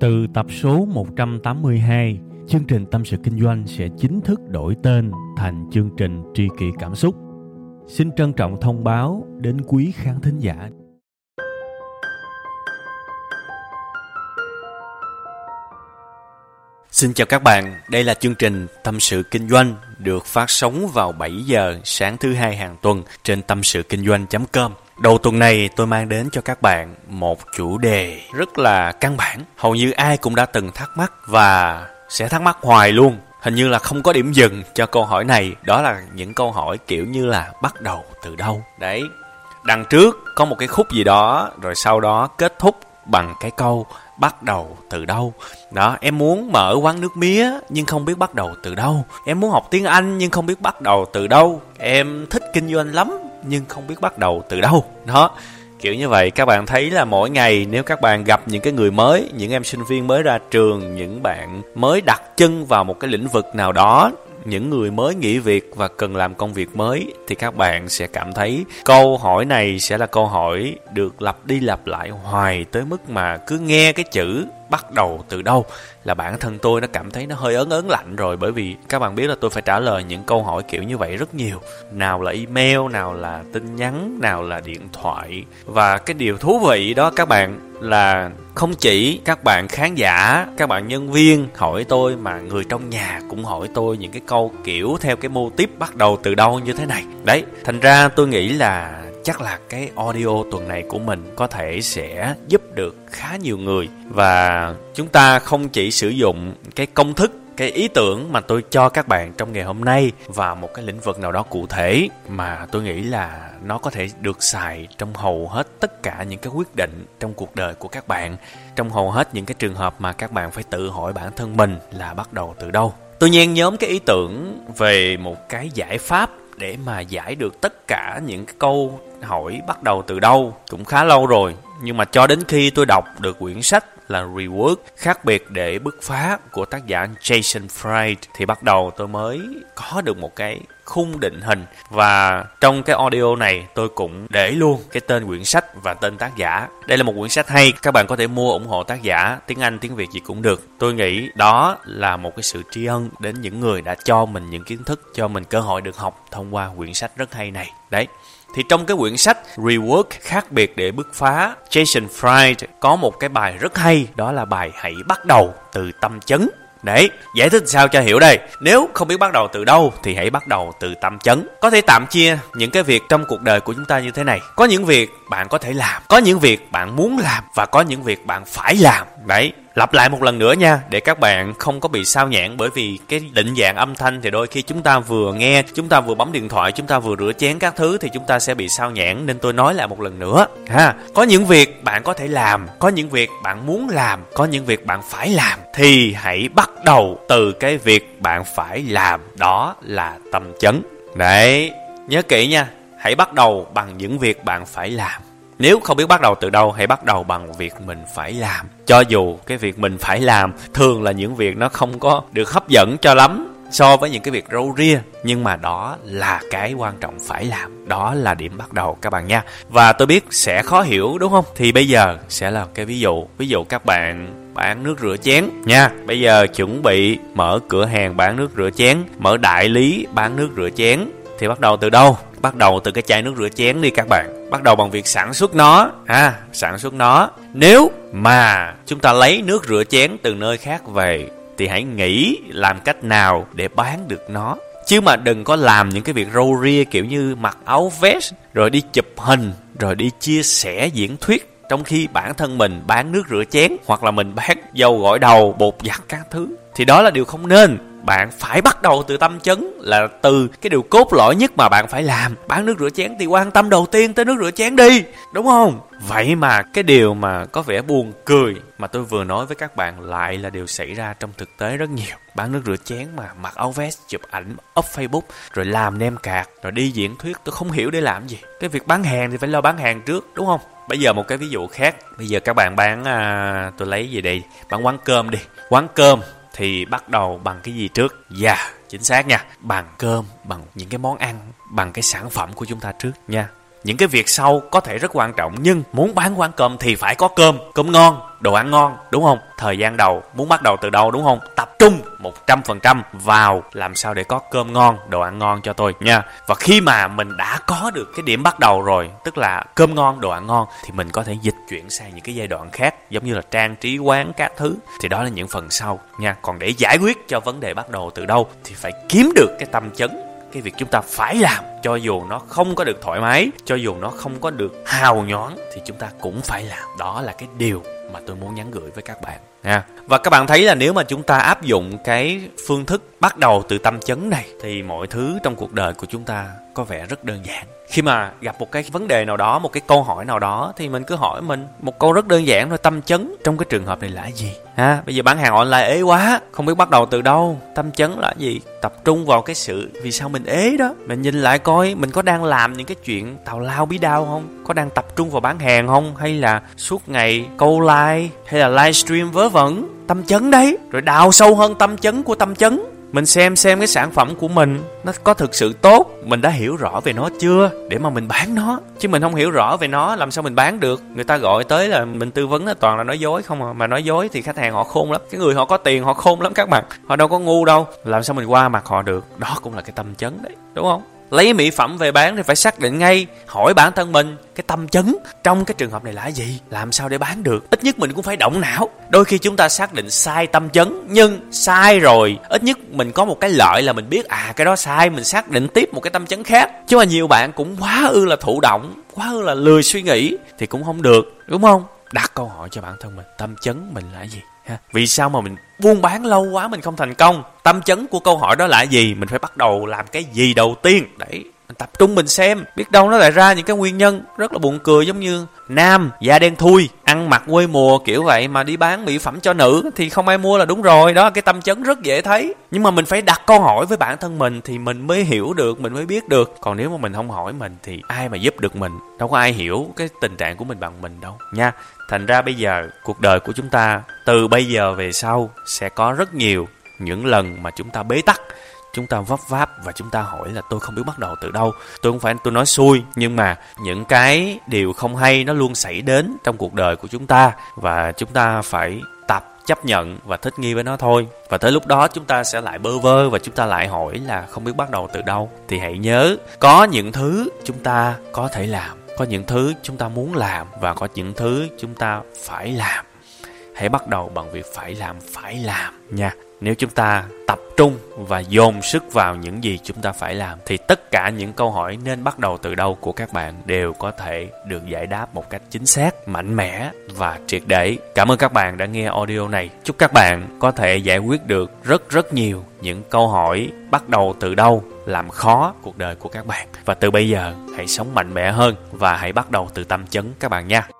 Từ tập số 182, chương trình Tâm sự Kinh doanh sẽ chính thức đổi tên thành chương trình Tri kỷ Cảm xúc. Xin trân trọng thông báo đến quý khán thính giả. Xin chào các bạn, đây là chương trình Tâm sự Kinh doanh được phát sóng vào 7 giờ sáng thứ hai hàng tuần trên tâm sự kinh doanh.com. Đầu tuần này tôi mang đến cho các bạn một chủ đề rất là căn bản, hầu như ai cũng đã từng thắc mắc và sẽ thắc mắc hoài luôn. Hình như là không có điểm dừng cho câu hỏi này, đó là những câu hỏi kiểu như là bắt đầu từ đâu. Đấy, đằng trước có một cái khúc gì đó rồi sau đó kết thúc bằng cái câu bắt đầu từ đâu. Đó, em muốn mở quán nước mía nhưng không biết bắt đầu từ đâu. Em muốn học tiếng anh nhưng không biết bắt đầu từ đâu. Em thích kinh doanh lắm nhưng không biết bắt đầu từ đâu. Đó, kiểu như vậy. Các bạn thấy là mỗi ngày nếu các bạn gặp những cái người mới, những em sinh viên mới ra trường, những bạn mới đặt chân vào một cái lĩnh vực nào đó những người mới nghỉ việc và cần làm công việc mới thì các bạn sẽ cảm thấy câu hỏi này sẽ là câu hỏi được lặp đi lặp lại hoài tới mức mà cứ nghe cái chữ bắt đầu từ đâu là bản thân tôi nó cảm thấy nó hơi ớn ớn lạnh rồi. Bởi vì các bạn biết là tôi phải trả lời những câu hỏi kiểu như vậy rất nhiều. Nào là email, nào là tin nhắn, nào là điện thoại. Và cái điều thú vị đó các bạn là không chỉ các bạn khán giả, các bạn nhân viên hỏi tôi mà người trong nhà cũng hỏi tôi những cái câu kiểu theo cái mô tiếp bắt đầu từ đâu như thế này. Đấy, thành ra tôi nghĩ là chắc là cái audio tuần này của mình có thể sẽ giúp được khá nhiều người. Và chúng ta không chỉ sử dụng cái công thức, cái ý tưởng mà tôi cho các bạn trong ngày hôm nay và một cái lĩnh vực nào đó cụ thể, mà tôi nghĩ là nó có thể được xài trong hầu hết tất cả những cái quyết định trong cuộc đời của các bạn. Trong hầu hết những cái trường hợp mà các bạn phải tự hỏi bản thân mình là bắt đầu từ đâu. Tôi nhen nhóm cái ý tưởng về một cái giải pháp để mà giải được tất cả những cái câu hỏi bắt đầu từ đâu cũng khá lâu rồi, nhưng mà cho đến khi tôi đọc được quyển sách là Rework khác biệt để bứt phá của tác giả Jason Fried thì bắt đầu tôi mới có được một cái khung định hình. Và trong cái audio này tôi cũng để luôn cái tên quyển sách và tên tác giả. Đây là một quyển sách hay, các bạn có thể mua ủng hộ tác giả, tiếng anh, tiếng việt gì cũng được. Tôi nghĩ đó là một cái sự tri ân đến những người đã cho mình những kiến thức, cho mình cơ hội được học thông qua quyển sách rất hay này. Đấy thì trong cái quyển sách Rework khác biệt để bứt phá, Jason Fried có một cái bài rất hay, đó là bài hãy bắt đầu từ tâm chấn. Đấy, giải thích sao cho hiểu đây. Nếu không biết bắt đầu từ đâu thì hãy bắt đầu từ tâm chấn. Có thể tạm chia những cái việc trong cuộc đời của chúng ta như thế này. Có những việc bạn có thể làm, có những việc bạn muốn làm và có những việc bạn phải làm. Đấy, lặp lại một lần nữa nha để các bạn không có bị sao nhãn bởi vì cái định dạng âm thanh thì đôi khi chúng ta vừa nghe chúng ta vừa bấm điện thoại chúng ta vừa rửa chén các thứ thì chúng ta sẽ bị sao nhãn nên tôi nói lại một lần nữa ha có những việc bạn có thể làm có những việc bạn muốn làm có những việc bạn phải làm thì hãy bắt đầu từ cái việc bạn phải làm. Đó là tâm chấn. Đấy nhớ kỹ nha hãy bắt đầu bằng những việc bạn phải làm. Nếu không biết bắt đầu từ đâu, hãy bắt đầu bằng việc mình phải làm. Cho dù cái việc mình phải làm, thường là những việc nó không có được hấp dẫn cho lắm so với những cái việc râu ria, nhưng mà đó là cái quan trọng phải làm. Đó là điểm bắt đầu các bạn nha. Và tôi biết sẽ khó hiểu, đúng không? Thì bây giờ sẽ là cái ví dụ. Ví dụ các bạn bán nước rửa chén nha. Bây giờ chuẩn bị mở cửa hàng bán nước rửa chén, mở đại lý bán nước rửa chén. Thì bắt đầu từ đâu? Bắt đầu từ cái chai nước rửa chén đi các bạn. Bắt đầu bằng việc sản xuất nó. Ha sản xuất nó. Nếu mà chúng ta lấy nước rửa chén từ nơi khác về, thì hãy nghĩ làm cách nào để bán được nó. Chứ mà đừng có làm những cái việc râu ria kiểu như mặc áo vest, rồi đi chụp hình, rồi đi chia sẻ diễn thuyết. Trong khi bản thân mình bán nước rửa chén, hoặc là mình bán dầu gội đầu, bột giặt các thứ. Thì đó là điều không nên bạn phải bắt đầu từ tâm chấn là từ cái điều cốt lõi nhất mà bạn phải làm. Bán nước rửa chén thì quan tâm đầu tiên tới nước rửa chén đi đúng không? Vậy mà cái điều mà có vẻ buồn cười mà tôi vừa nói với các bạn lại là điều xảy ra trong thực tế rất nhiều. Bán nước rửa chén mà mặc áo vest chụp ảnh up facebook rồi làm nem cạc rồi đi diễn thuyết tôi không hiểu để làm gì. Cái việc bán hàng thì phải lo bán hàng trước đúng không? Bây giờ một cái ví dụ khác. Bây giờ các bạn bán à, tôi lấy gì đây? Bán quán cơm đi. Quán cơm thì bắt đầu bằng cái gì trước? Dạ, yeah, chính xác nha. Bằng cơm, bằng những cái món ăn, bằng cái sản phẩm của chúng ta trước nha. Những cái việc sau có thể rất quan trọng nhưng muốn bán quán cơm thì phải có cơm, cơm ngon. đồ ăn ngon đúng không? Thời gian đầu muốn bắt đầu từ đâu đúng không? Tập trung 100% vào làm sao để có cơm ngon đồ ăn ngon cho tôi nha. Và khi mà mình đã có được cái điểm bắt đầu rồi tức là cơm ngon đồ ăn ngon thì mình có thể dịch chuyển sang những cái giai đoạn khác giống như là trang trí quán các thứ. Thì đó là những phần sau nha. Còn để giải quyết cho vấn đề bắt đầu từ đâu thì phải kiếm được cái tâm chấn cái việc chúng ta phải làm cho dù nó không có được thoải mái, cho dù nó không có được hào nhoáng, thì chúng ta cũng phải làm. Đó là cái điều mà tôi muốn nhắn gửi với các bạn, nha. Và các bạn thấy là nếu mà chúng ta áp dụng cái phương thức bắt đầu từ tâm chấn này, thì mọi thứ trong cuộc đời của chúng ta có vẻ rất đơn giản. Khi mà gặp một cái vấn đề nào đó, một cái câu hỏi nào đó, thì mình cứ hỏi mình một câu rất đơn giản thôi, tâm chấn trong cái trường hợp này là gì, ha? Bây giờ bán hàng online ế quá, không biết bắt đầu từ đâu, tâm chấn là gì? Tập trung vào cái sự vì sao mình ế đó, mình nhìn lại coi, mình có đang làm những cái chuyện tào lao bí đao không? Có đang tập trung vào bán hàng không? Hay là suốt ngày câu like, hay là livestream vớ vẩn? Tâm chấn đấy. Rồi đào sâu hơn tâm chấn của tâm chấn. Mình xem xem cái sản phẩm của mình, nó có thực sự tốt. Mình đã hiểu rõ về nó chưa? Để mà mình bán nó. Chứ mình không hiểu rõ về nó, làm sao mình bán được? Người ta gọi tới là mình tư vấn là toàn là nói dối không à. Mà nói dối thì khách hàng họ khôn lắm. Cái người họ có tiền họ khôn lắm các bạn. Họ đâu có ngu đâu. Làm sao mình qua mặt họ được? Đó cũng là cái tâm chấn đấy. Đúng không? Lấy mỹ phẩm về bán thì phải xác định ngay, hỏi bản thân mình, cái tâm chấn trong cái trường hợp này là gì? Làm sao để bán được? Ít nhất mình cũng phải động não. Đôi khi chúng ta xác định sai tâm chấn, nhưng sai rồi. Ít nhất mình có một cái lợi là mình biết à cái đó sai, mình xác định tiếp một cái tâm chấn khác. Chứ mà nhiều bạn cũng quá ư là thụ động, quá ư là lười suy nghĩ, thì cũng không được, đúng không? Đặt câu hỏi cho bản thân mình, tâm chấn mình là gì? Ha. Vì sao mà mình buôn bán lâu quá mình không thành công? Tâm chấn của câu hỏi đó là gì? Mình phải bắt đầu làm cái gì đầu tiên đấy mình tập trung mình xem, biết đâu nó lại ra những cái nguyên nhân rất là buồn cười giống như nam, da đen thui, ăn mặc quê mùa kiểu vậy mà đi bán mỹ phẩm cho nữ thì không ai mua là đúng rồi. Đó, cái tâm chấn rất dễ thấy. Nhưng mà mình phải đặt câu hỏi với bản thân mình thì mình mới hiểu được, mình mới biết được. Còn nếu mà mình không hỏi mình thì ai mà giúp được mình? Đâu có ai hiểu cái tình trạng của mình bằng mình đâu nha. Thành ra bây giờ, cuộc đời của chúng ta từ bây giờ về sau sẽ có rất nhiều những lần mà chúng ta bế tắc chúng ta vấp váp và chúng ta hỏi là tôi không biết bắt đầu từ đâu. Tôi không phải, tôi nói xui, nhưng mà những cái điều không hay nó luôn xảy đến trong cuộc đời của chúng ta và chúng ta phải tập chấp nhận và thích nghi với nó thôi. Và tới lúc đó chúng ta sẽ lại bơ vơ và chúng ta lại hỏi là không biết bắt đầu từ đâu. Thì hãy nhớ, có những thứ chúng ta có thể làm, có những thứ chúng ta muốn làm và có những thứ chúng ta phải làm. Hãy bắt đầu bằng việc phải làm phải làm nha nếu chúng ta tập trung và dồn sức vào những gì chúng ta phải làm, thì tất cả những câu hỏi nên bắt đầu từ đâu của các bạn đều có thể được giải đáp một cách chính xác, mạnh mẽ và triệt để. Cảm ơn các bạn đã nghe audio này. Chúc các bạn có thể giải quyết được rất rất nhiều những câu hỏi bắt đầu từ đâu làm khó cuộc đời của các bạn. Và từ bây giờ, hãy sống mạnh mẽ hơn và hãy bắt đầu từ tâm chấn các bạn nha.